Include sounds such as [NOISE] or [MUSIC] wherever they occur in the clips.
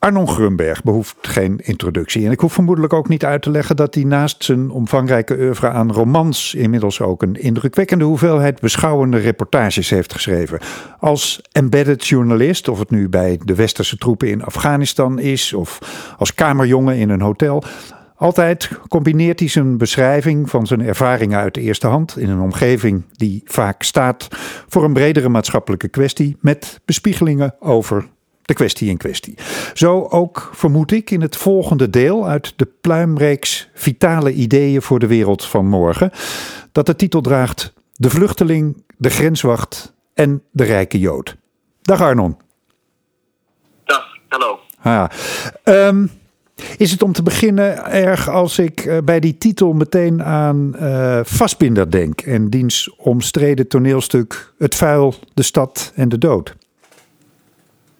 Arnon Grunberg behoeft geen introductie. En ik hoef vermoedelijk ook niet uit te leggen dat hij naast zijn omvangrijke oeuvre aan romans inmiddels ook een indrukwekkende hoeveelheid beschouwende reportages heeft geschreven. Als embedded journalist, of het nu bij de westerse troepen in Afghanistan is, of als kamerjongen in een hotel. Altijd combineert hij zijn beschrijving van zijn ervaringen uit de eerste hand in een omgeving die vaak staat voor een bredere maatschappelijke kwestie met bespiegelingen over de kwestie in kwestie. Zo ook vermoed ik in het volgende deel uit de pluimreeks Vitale ideeën voor de wereld van morgen, dat de titel draagt De vluchteling, de grenswacht en de rijke Jood. Dag Arnon. Dag, hallo. Ah, um, is het om te beginnen erg als ik uh, bij die titel meteen aan uh, Vastbinder denk en diens omstreden toneelstuk Het vuil, de stad en de dood?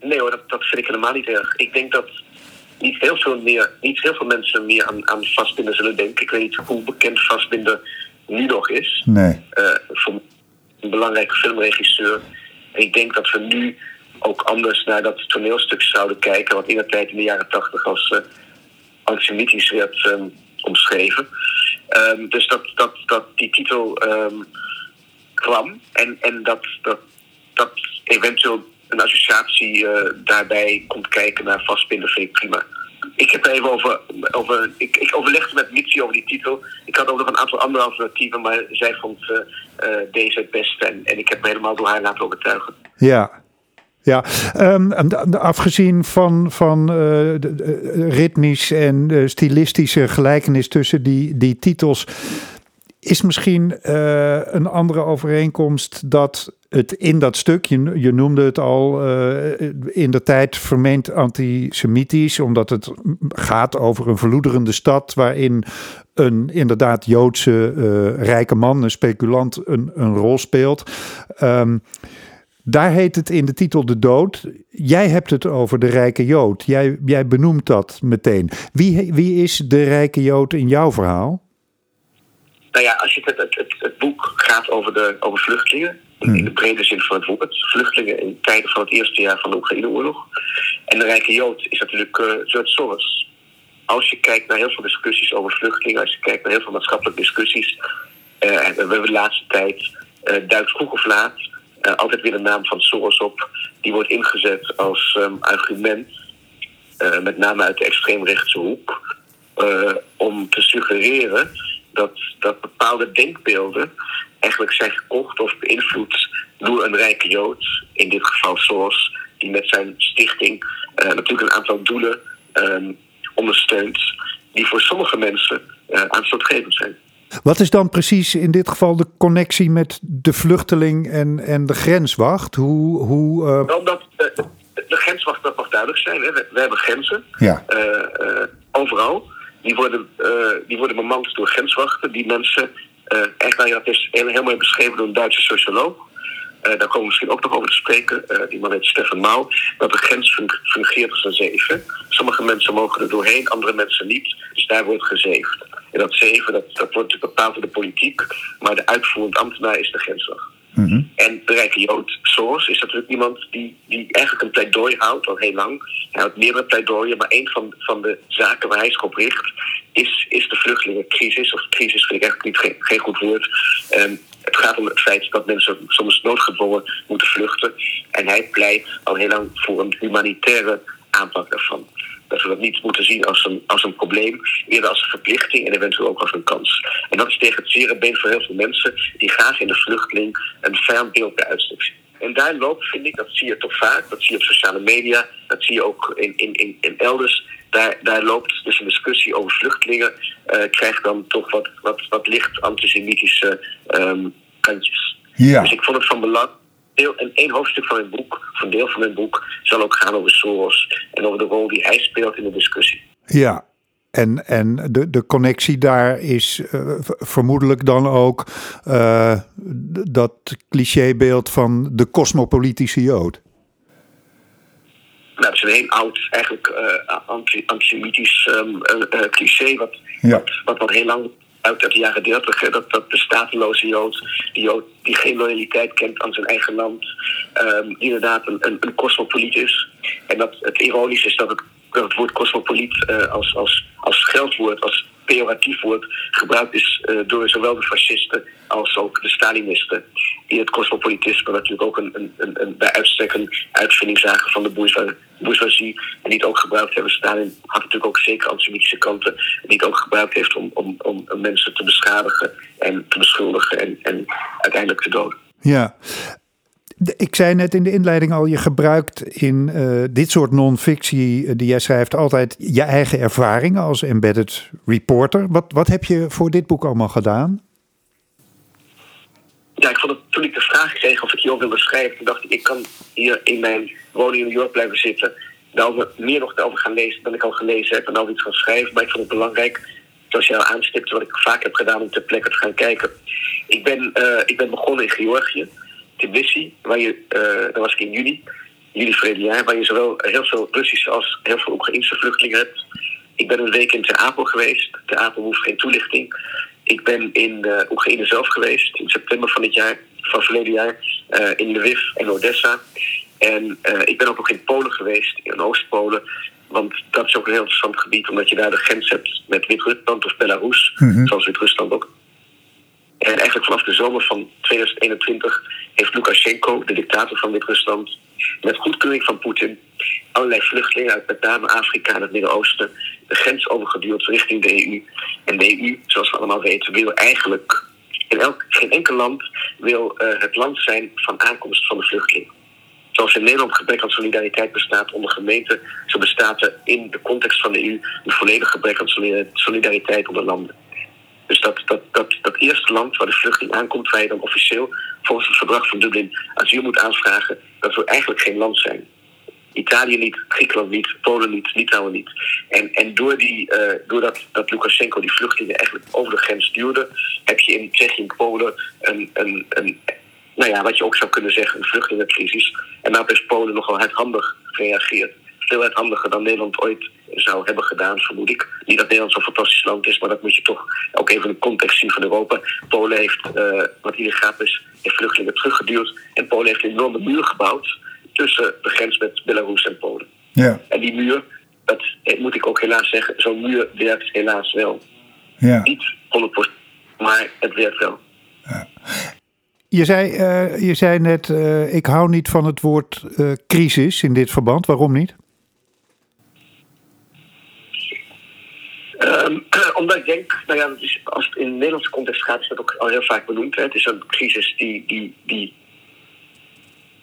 Nee hoor, dat, dat vind ik helemaal niet erg. Ik denk dat niet heel veel, meer, niet heel veel mensen meer aan, aan vastbinden zullen denken. Ik weet niet hoe bekend vastbinden nu nog is. Nee. Uh, voor een belangrijke filmregisseur. En ik denk dat we nu ook anders naar dat toneelstuk zouden kijken, wat in de tijd in de jaren tachtig als uh, antisemitisch werd um, omschreven. Um, dus dat, dat, dat die titel um, kwam en, en dat, dat, eventueel een associatie uh, daarbij komt kijken naar vastbinden, vind ik prima. Ik heb even over. over ik, ik overlegde met Mitzi over die titel. Ik had ook nog een aantal andere alternatieven, maar zij vond uh, uh, deze het beste. En, en ik heb me helemaal door haar laten overtuigen. Ja, ja, um, afgezien van, van uh, de, ritmisch en uh, stilistische gelijkenis tussen die, die titels, is misschien een andere overeenkomst dat het in dat stuk, je, je noemde het al, in de tijd vermeend antisemitisch, omdat het gaat over een verloederende stad waarin een inderdaad Joodse rijke man, een speculant, een, een rol speelt. Um, daar heet het in de titel De Dood. Jij hebt het over de rijke Jood. Jij, jij benoemt dat meteen. Wie, wie is de rijke Jood in jouw verhaal? Nou ja, als je het, het, het, het boek gaat over, de, over vluchtelingen. Hmm. In de brede zin van het woord. Vluchtelingen in tijden van het eerste jaar van de Oekraïne-oorlog. En de rijke Jood is natuurlijk uh, George Soros. Als je kijkt naar heel veel discussies over vluchtelingen. Als je kijkt naar heel veel maatschappelijke discussies. Uh, we hebben de laatste tijd, uh, duikt vroeg of laat uh, altijd weer de naam van Soros op. Die wordt ingezet als um, argument, uh, met name uit de extreemrechtse hoek, uh, om te suggereren dat, dat bepaalde denkbeelden eigenlijk zijn gekocht of beïnvloed door een rijke Jood, in dit geval Soros, die met zijn stichting natuurlijk een aantal doelen um, ondersteunt, die voor sommige mensen aanstootgevend zijn. Wat is dan precies in dit geval de connectie met de vluchteling en, en de grenswacht? Hoe, hoe, uh... Dat, uh, de grenswacht, dat mag duidelijk zijn. Hè. We, we, hebben grenzen. Ja. Uh, overal. Die worden, die worden bemand door grenswachten. Die mensen, echt, nou ja, dat is mooi beschreven door een Duitse socioloog. Uh, daar komen we misschien ook nog over te spreken. Die man heet Stefan Mouw. Dat de grens fungeert als een zeven. Sommige mensen mogen er doorheen, andere mensen niet. Dus daar wordt gezeefd. En dat zeven, dat, dat wordt bepaald door de politiek. Maar de uitvoerend ambtenaar is de grenswacht. Mm -hmm. En de rijke Jood, Soros, is natuurlijk iemand die, die eigenlijk een pleidooi houdt, al heel lang. Hij houdt meerdere pleidooien, maar een van, van de zaken waar hij zich op richt, is, is de vluchtelingencrisis. Of crisis vind ik eigenlijk niet geen, goed woord. Um, het gaat om het feit dat mensen soms noodgedwongen moeten vluchten. En hij pleit al heel lang voor een humanitaire aanpak daarvan. Dat we dat niet moeten zien als een, als een probleem, eerder als een verplichting en eventueel ook als een kans. En dat is tegen het zere been voor heel veel mensen die graag in de vluchteling een vijandbeeld bij uitstek zien. En daar loopt, vind ik, dat zie je toch vaak, dat zie je op sociale media, dat zie je ook in, in, in, in elders. Daar, daar loopt dus een discussie over vluchtelingen, uh, krijgt dan toch wat, wat, wat licht antisemitische um, kantjes. Ja. Dus ik vond het van belang En één hoofdstuk van mijn boek, of een deel van mijn boek, zal ook gaan over Soros en over de rol die hij speelt in de discussie. Ja, en, en de, de connectie daar is uh, vermoedelijk dan ook uh, dat clichébeeld van de cosmopolitische Jood. Nou, dat is een heel oud, eigenlijk uh, anti, antisemitisch um, cliché, wat, ja. wat, wat, wat heel lang uit, de jaren 30, dat, dat de stateloze Jood, die Jood die geen loyaliteit kent aan zijn eigen land, die inderdaad een, een, een is. En dat het ironisch is dat het, het woord cosmopoliet uh, als, als, als scheldwoord, als pejoratief woord gebruikt is uh, door zowel de fascisten als ook de Stalinisten. Die het cosmopolitisme natuurlijk ook een, een, een, een bij uitstek een uitvinding zagen van de bourgeoisie. En die het ook gebruikt hebben. Stalin had natuurlijk ook zeker antisemitische kanten. Die het ook gebruikt heeft om, om, om mensen te beschadigen en te beschuldigen en, en uiteindelijk te doden. Ja, ik zei net in de inleiding al, je gebruikt in uh, dit soort non-fictie eh, die jij schrijft altijd je eigen ervaringen als embedded reporter. Wat, wat heb je voor dit boek allemaal gedaan? Ja, ik vond het, toen ik de vraag kreeg of ik hierover wilde schrijven, dacht ik, ik kan hier in mijn woning in New York blijven zitten. Daarover, meer nog over gaan lezen dan ik al gelezen heb en over iets gaan schrijven. Maar ik vond het belangrijk, zoals je al aanstipte, wat ik vaak heb gedaan om ter plekke te gaan kijken. Ik ben, uh, ik ben begonnen in Georgië. Tbilisi, waar je, uh, daar was ik in juli, juli verleden jaar, waar je zowel heel veel Russische als heel veel Oekraïnse vluchtelingen hebt. Ik ben een week in Ter Apel geweest. Ter Apel hoeft geen toelichting. Ik ben in uh, Oekraïne zelf geweest in september van dit jaar, van verleden jaar, uh, in Lviv en Odessa. En ik ben ook nog in Polen geweest, in Oost-Polen. Want dat is ook een heel interessant gebied, omdat je daar de grens hebt met Wit-Rusland of Belarus, mm -hmm. zoals Wit-Rusland ook. En eigenlijk vanaf de zomer van 2021 heeft Lukashenko, de dictator van Wit-Rusland, met goedkeuring van Poetin allerlei vluchtelingen uit met name Afrika en het Midden-Oosten de grens overgeduwd richting de EU. En de EU, zoals we allemaal weten, wil eigenlijk in elk, geen enkel land wil uh, het land zijn van aankomst van de vluchteling. Zoals in Nederland gebrek aan solidariteit bestaat onder gemeenten, zo bestaat er in de context van de EU een volledig gebrek aan solidariteit onder landen. Dus dat, dat, dat, dat eerste land waar de vluchteling aankomt, waar je dan officieel volgens het verdrag van Dublin asiel moet aanvragen, dat wil eigenlijk geen land zijn. Italië niet, Griekenland niet, Polen niet, Litouwen niet. En, en door die, uh, doordat dat Lukashenko die vluchtelingen eigenlijk over de grens duwde, heb je in Tsjechië en Polen een, een, een, nou ja, wat je ook zou kunnen zeggen, een vluchtelingencrisis. En daar is Polen nogal hardhandig gereageerd. Veel hardhandiger dan Nederland ooit zou hebben gedaan, vermoed ik. Niet dat Nederland zo'n fantastisch land is, maar dat moet je toch ook even in de context zien van Europa. Polen heeft, uh, wat hier gaat is, heeft vluchtelingen teruggeduwd. En Polen heeft een enorme muur gebouwd tussen de grens met Belarus en Polen. Ja. En die muur, dat moet ik ook helaas zeggen, zo'n muur werkt helaas wel. Ja. Niet 100%, maar het werkt wel. Ja. Je zei, uh, je zei net, uh, ik hou niet van het woord uh, crisis in dit verband. Waarom niet? Um, [CLEARS THROAT] omdat ik denk, nou ja, als het in de Nederlandse context gaat, is dat ook al heel vaak benoemd. Hè. Het is een crisis die, die, die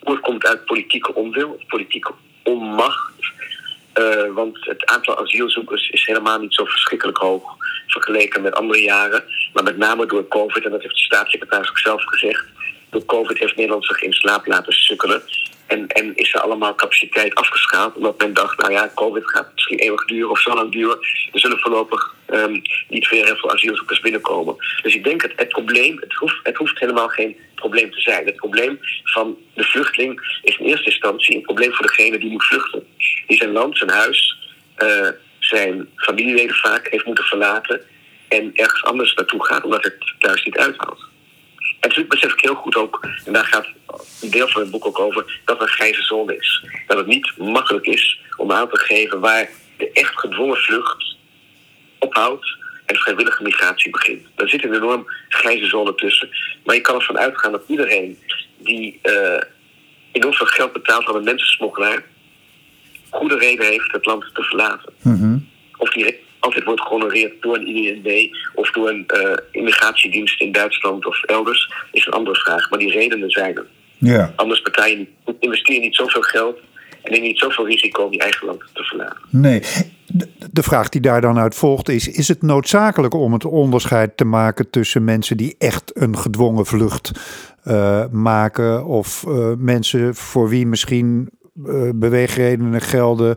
voortkomt uit politieke onwil, politieke onmacht. Uh, want het aantal asielzoekers is helemaal niet zo verschrikkelijk hoog vergeleken met andere jaren. Maar met name door COVID, en dat heeft de staatssecretaris ook zelf gezegd. Door COVID heeft Nederland zich in slaap laten sukkelen. En, en is er allemaal capaciteit afgeschaald. Omdat men dacht, nou ja, COVID gaat misschien eeuwig duren of zo lang duren. Er zullen voorlopig um, niet weer heel veel asielzoekers binnenkomen. Dus ik denk het, het probleem, het hoeft, het hoeft helemaal geen probleem te zijn. Het probleem van de vluchteling is in eerste instantie een probleem voor degene die moet vluchten. Die zijn land, zijn huis, uh, zijn familieleden vaak heeft moeten verlaten. En ergens anders naartoe gaat omdat het thuis niet uithoudt. En natuurlijk besef ik heel goed ook, en daar gaat een deel van het boek ook over, dat er een grijze zone is. Dat het niet makkelijk is om aan te geven waar de echt gedwongen vlucht ophoudt en vrijwillige migratie begint. Daar zit een enorm grijze zone tussen. Maar je kan ervan uitgaan dat iedereen die uh, enorm veel geld betaalt aan een mensensmokkelaar, goede reden heeft het land te verlaten. Mm-hmm. Of die altijd wordt gehonoreerd door een IND of door een uh, immigratiedienst in Duitsland of elders, is een andere vraag. Maar die redenen zijn er. Ja. Anders niet, investeer je niet zoveel geld en neem je niet zoveel risico om je eigen land te verlaten. Nee. De, de vraag die daar dan uit volgt is: is het noodzakelijk om het onderscheid te maken tussen mensen die echt een gedwongen vlucht uh, maken of uh, mensen voor wie misschien uh, beweegredenen gelden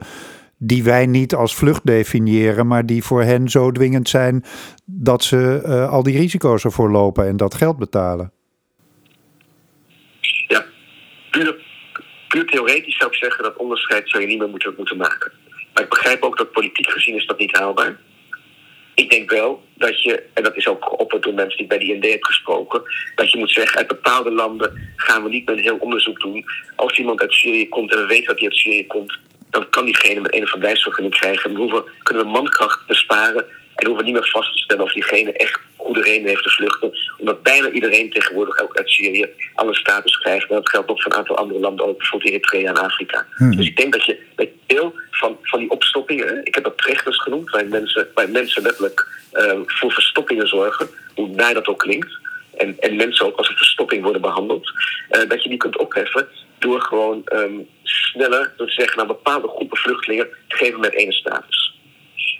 die wij niet als vlucht definiëren, maar die voor hen zo dwingend zijn dat ze uh, al die risico's ervoor lopen en dat geld betalen. Ja, puur, theoretisch zou ik zeggen dat onderscheid zou je niet meer moeten, moeten maken. Maar ik begrijp ook dat politiek gezien is dat niet haalbaar. ik denk wel dat je, en dat is ook geopperd door mensen die bij die ND heb gesproken, dat je moet zeggen, uit bepaalde landen gaan we niet met een heel onderzoek doen. Als iemand uit Syrië komt en we weten dat hij uit Syrië komt, dan kan diegene met een of verblijfsvergunning krijgen. Dan hoeven, kunnen we mankracht besparen en hoeven we niet meer vast te stellen of diegene echt goede reden heeft te vluchten. Omdat bijna iedereen tegenwoordig ook uit Syrië alle status krijgt. En dat geldt ook voor een aantal andere landen, ook bijvoorbeeld Eritrea en Afrika. Hmm. Dus ik denk dat je bij deel van, van die opstoppingen, ik heb dat trechters genoemd, waar mensen, waar mensen letterlijk uh, voor verstoppingen zorgen, hoe naar dat ook klinkt. En, en mensen ook als een verstopping worden behandeld, uh, dat je die kunt opheffen door gewoon um, sneller, te zeggen, naar bepaalde groepen vluchtelingen te geven met ene status.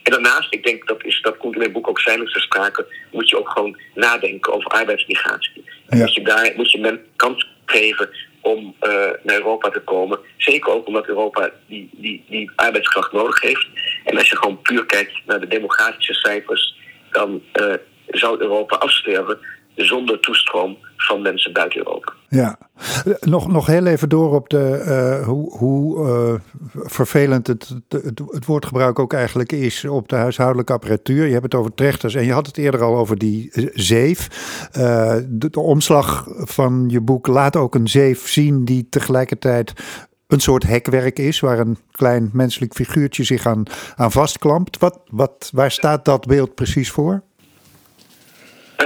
En daarnaast, ik denk dat, is, dat komt in mijn boek ook zijn ter sprake, moet je ook gewoon nadenken over arbeidsmigratie. Ja. Moet je daar moet je men kans geven om uh, naar Europa te komen. Zeker ook omdat Europa die, die, die arbeidskracht nodig heeft. En als je gewoon puur kijkt naar de demografische cijfers, dan uh, zou Europa afsterven zonder toestroom van mensen buiten Europa. Ja, nog, nog heel even door op de, uh, hoe, hoe uh, vervelend het, het, het, woordgebruik ook eigenlijk is op de huishoudelijke apparatuur. Je hebt het over trechters en je had het eerder al over die zeef. Uh, de, de, omslag van je boek laat ook een zeef zien die tegelijkertijd een soort hekwerk is, waar een klein menselijk figuurtje zich aan, aan vastklampt. Wat, wat, waar staat dat beeld precies voor?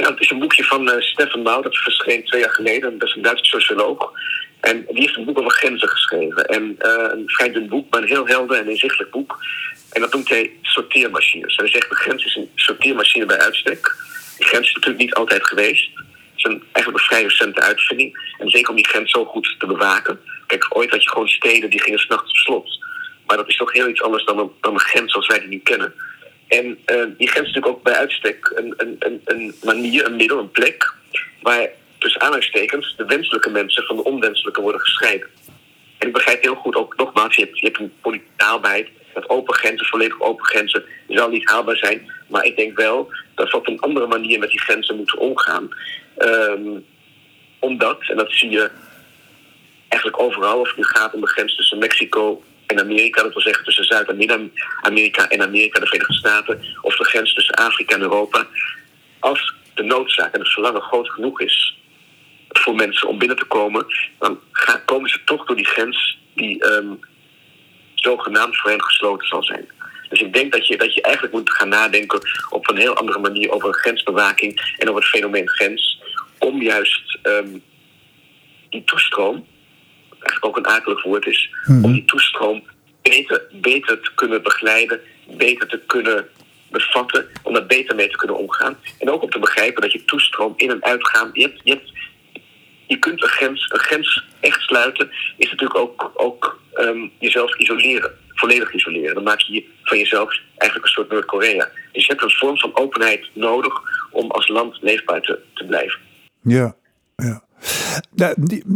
Het is een boekje van uh, Stefan Bouw, dat verscheen twee jaar geleden. Dat is een Duitse socioloog. En die heeft een boek over grenzen geschreven. En uh, een vrij dun boek, maar een heel helder en inzichtelijk boek. En dat noemt hij sorteermachines. hij zegt, de grens is een sorteermachine bij uitstek. Die grens is natuurlijk niet altijd geweest. Het is een, eigenlijk een vrij recente uitvinding. En zeker om die grens zo goed te bewaken. Kijk, ooit had je gewoon steden die gingen s'nachts op slot. Maar dat is toch heel iets anders dan een, dan een grens zoals wij die nu kennen. En uh, die grens is natuurlijk ook bij uitstek een, een, een, een manier, een middel, een plek waar tussen aanhalingstekens de wenselijke mensen van de onwenselijke worden gescheiden. En ik begrijp heel goed ook, nogmaals, je hebt, je hebt een politieke haalbaarheid. Dat open grenzen, volledig open grenzen, zal niet haalbaar zijn. Maar ik denk wel dat we op een andere manier met die grenzen moeten omgaan. Um, omdat, en dat zie je eigenlijk overal, of het nu gaat om de grens tussen Mexico en Amerika, dat wil zeggen tussen Zuid- en Midden-Amerika en Amerika, de Verenigde Staten, of de grens tussen Afrika en Europa. Als de noodzaak en het verlangen groot genoeg is voor mensen om binnen te komen, dan gaan, komen ze toch door die grens die um, zogenaamd voor hen gesloten zal zijn. Dus ik denk dat je, dat je eigenlijk moet gaan nadenken op een heel andere manier over grensbewaking en over het fenomeen grens. Om juist um, die toestroom, eigenlijk ook een akelig woord is, hmm. om die toestroom beter, beter te kunnen begeleiden, beter te kunnen bevatten, om daar beter mee te kunnen omgaan. En ook om te begrijpen dat je toestroom in en uitgaan, je, hebt, je, hebt, je kunt een grens, een grens echt sluiten, is natuurlijk ook, ook um, jezelf isoleren, volledig isoleren. Dan maak je van jezelf eigenlijk een soort Noord-Korea. Dus je hebt een vorm van openheid nodig om als land leefbaar te, te blijven. Ja, ja.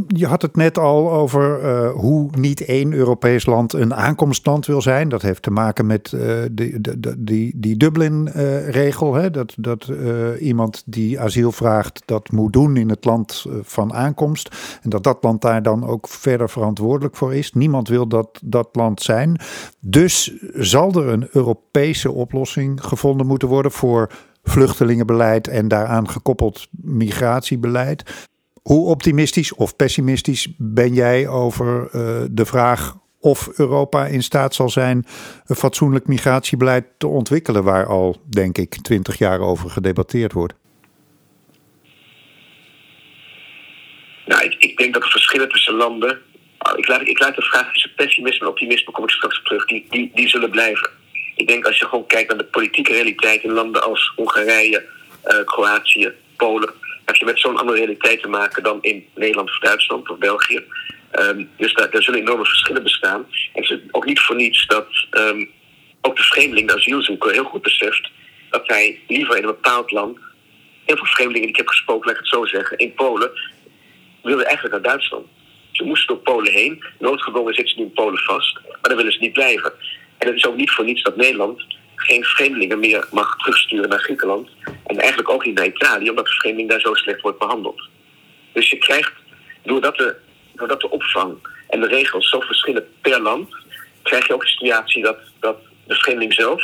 Je had het net al over uh, hoe niet één Europees land een aankomstland wil zijn. Dat heeft te maken met uh, die, die, die Dublin-regel. Dat dat iemand die asiel vraagt dat moet doen in het land van aankomst. En dat dat land daar dan ook verder verantwoordelijk voor is. Niemand wil dat dat land zijn. Dus zal er een Europese oplossing gevonden moeten worden voor vluchtelingenbeleid en daaraan gekoppeld migratiebeleid. Hoe optimistisch of pessimistisch ben jij over uh, de vraag of Europa in staat zal zijn een fatsoenlijk migratiebeleid te ontwikkelen, waar al, denk ik, twintig jaar over gedebatteerd wordt? Nou, ik, ik denk dat de verschillen tussen landen. Oh, ik laat, ik laat de vraag tussen pessimisme en optimisme, kom ik straks terug, die, die, die zullen blijven. Ik denk als je gewoon kijkt naar de politieke realiteit in landen als Hongarije, uh, Kroatië, Polen heb je met zo'n andere realiteit te maken dan in Nederland of Duitsland of België. Um, dus daar, zullen enorme verschillen bestaan. En het is ook niet voor niets dat um, ook de vreemdeling, de asielzoeker, heel goed beseft dat hij liever in een bepaald land. Heel veel vreemdelingen die ik heb gesproken, laat ik het zo zeggen, in Polen, wilden eigenlijk naar Duitsland. Ze moesten door Polen heen. Noodgedwongen zitten ze nu in Polen vast, maar dan willen ze niet blijven. En het is ook niet voor niets dat Nederland geen vreemdelingen meer mag terugsturen naar Griekenland. En eigenlijk ook niet naar Italië, omdat de daar zo slecht wordt behandeld. Dus je krijgt, doordat de, doordat de opvang en de regels zo verschillen per land, krijg je ook de situatie dat, dat de vreemdeling zelf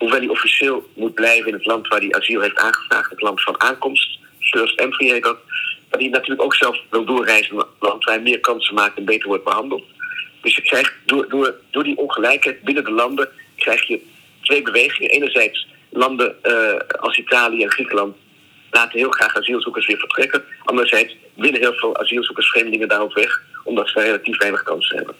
hoewel hij officieel moet blijven in het land waar hij asiel heeft aangevraagd, het land van aankomst, first entry heet dat, dat hij natuurlijk ook zelf wil doorreizen naar een land waar hij meer kansen maakt en beter wordt behandeld. Dus je krijgt door, door, door die ongelijkheid binnen de landen krijg je twee bewegingen. Enerzijds landen uh, als Italië en Griekenland laten heel graag asielzoekers weer vertrekken. Anderzijds willen heel veel asielzoekers vreemdelingen daarop weg, omdat ze relatief weinig kansen hebben.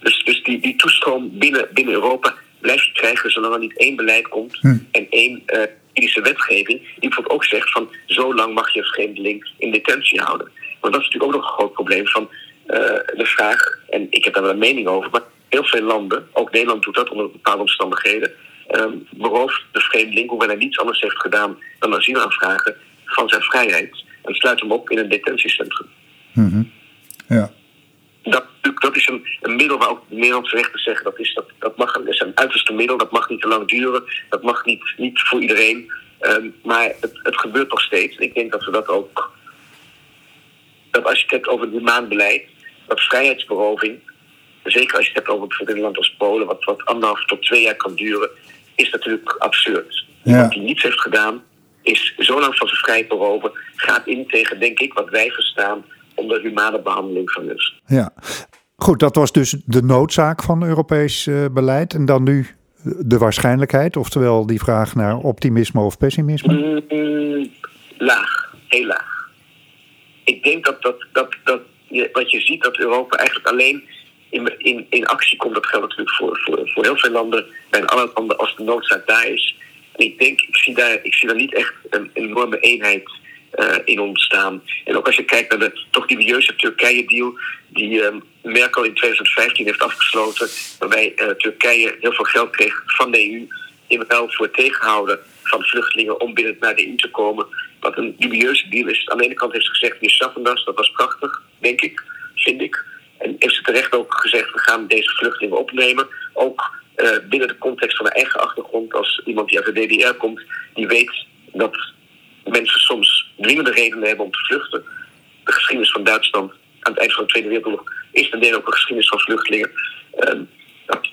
Dus, dus die, die toestroom binnen, binnen Europa blijf je krijgen zolang er niet één beleid komt hm. en één uh, medische wetgeving. Die bijvoorbeeld ook zegt van zo lang mag je een vreemdeling in detentie houden. Want dat is natuurlijk ook nog een groot probleem van uh, de vraag, en ik heb daar wel een mening over, maar heel veel landen, ook Nederland doet dat onder bepaalde omstandigheden, berooft de vreemdeling, hoewel hij niets anders heeft gedaan dan asiel aanvragen, van zijn vrijheid. En sluit hem op in een detentiecentrum. Mm -hmm. Ja. Dat, dat is een, een, middel waar ook de Nederlandse rechters zeggen dat is, dat, dat mag een, is een uiterste middel, dat mag niet te lang duren, dat mag niet, niet voor iedereen. Um, maar het, het gebeurt nog steeds. Ik denk dat we dat ook. Dat als je het hebt over het humaan dat vrijheidsberoving, zeker als je het hebt over bijvoorbeeld een land als Polen, wat, wat anderhalf tot twee jaar kan duren, is natuurlijk absurd. Ja. Iemand die niets heeft gedaan, is zo lang van zijn vrijheid beroven, gaat in tegen, denk ik, wat wij verstaan onder humane behandeling van rust. Ja, goed, dat was dus de noodzaak van Europees uh, beleid. En dan nu de waarschijnlijkheid, oftewel die vraag naar optimisme of pessimisme? Mm, laag, heel laag. Ik denk dat, dat, dat, dat je, wat je ziet, dat Europa eigenlijk alleen in, in, in actie komt. Dat geldt natuurlijk voor, voor, heel veel landen, bij alle landen als de noodzaak daar is. En ik denk, ik zie daar, ik zie daar niet echt een, enorme eenheid uh, in ontstaan. En ook als je kijkt naar de toch dubieuze Turkije-deal, die uh, Merkel in 2015 heeft afgesloten, waarbij uh, Turkije heel veel geld kreeg van de EU in ruil voor het tegenhouden van vluchtelingen om binnen naar de EU te komen. Wat een dubieuze deal is. Aan de ene kant heeft ze gezegd, we schaffen dat was prachtig, denk ik, vind ik. En heeft ze terecht ook gezegd, we gaan deze vluchtelingen opnemen. Ook uh, binnen de context van de eigen achtergrond, als iemand die uit de DDR komt, die weet dat mensen soms dringende redenen hebben om te vluchten. De geschiedenis van Duitsland aan het eind van de Tweede Wereldoorlog is ten ook een geschiedenis van vluchtelingen. Uh, dat,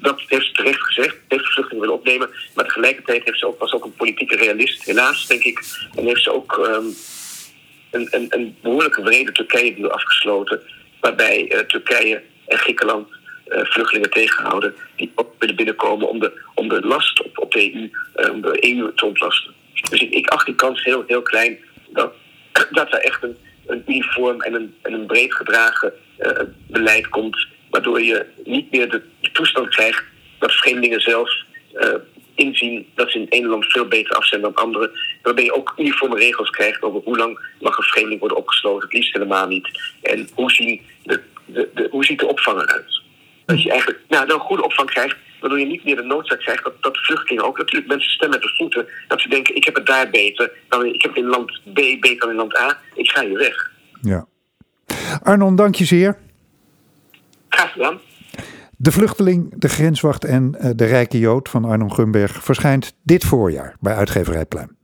dat, heeft ze terecht gezegd, heeft vluchtelingen willen opnemen. Maar tegelijkertijd heeft ze ook, was ook een politieke realist, helaas denk ik. En heeft ze ook um, een, een, een behoorlijke brede Turkije-deal afgesloten waarbij uh, Turkije en Griekenland uh, vluchtelingen tegenhouden die ook willen binnenkomen om de, om de last op, op de EU, om de EU te ontlasten. Dus ik, ik acht die kans heel, heel klein dat, [CLEARS THROAT] dat er echt een, een uniform en een, en een breed gedragen beleid komt, waardoor je niet meer de, de toestand krijgt dat vreemdelingen zelf inzien dat ze in het ene land veel beter af zijn dan andere. Waarbij je ook uniforme regels krijgt over hoe lang mag een vreemdeling worden opgesloten. Het liefst helemaal niet. En hoe, zien de, de, de, hoe ziet de opvang eruit? Dat je eigenlijk nou, een goede opvang krijgt, waardoor je niet meer de noodzaak krijgt dat, dat vluchtelingen ook natuurlijk mensen stemmen met de voeten. Dat ze denken, ik heb het daar beter, dan, ik heb het in land B beter dan in land A, ik ga hier weg. Ja. Arnon, dank je zeer. Graag gedaan. De Vluchteling, De Grenswacht en eh, De Rijke Jood van Arnon Gumberg verschijnt dit voorjaar bij uitgeverij Pluim.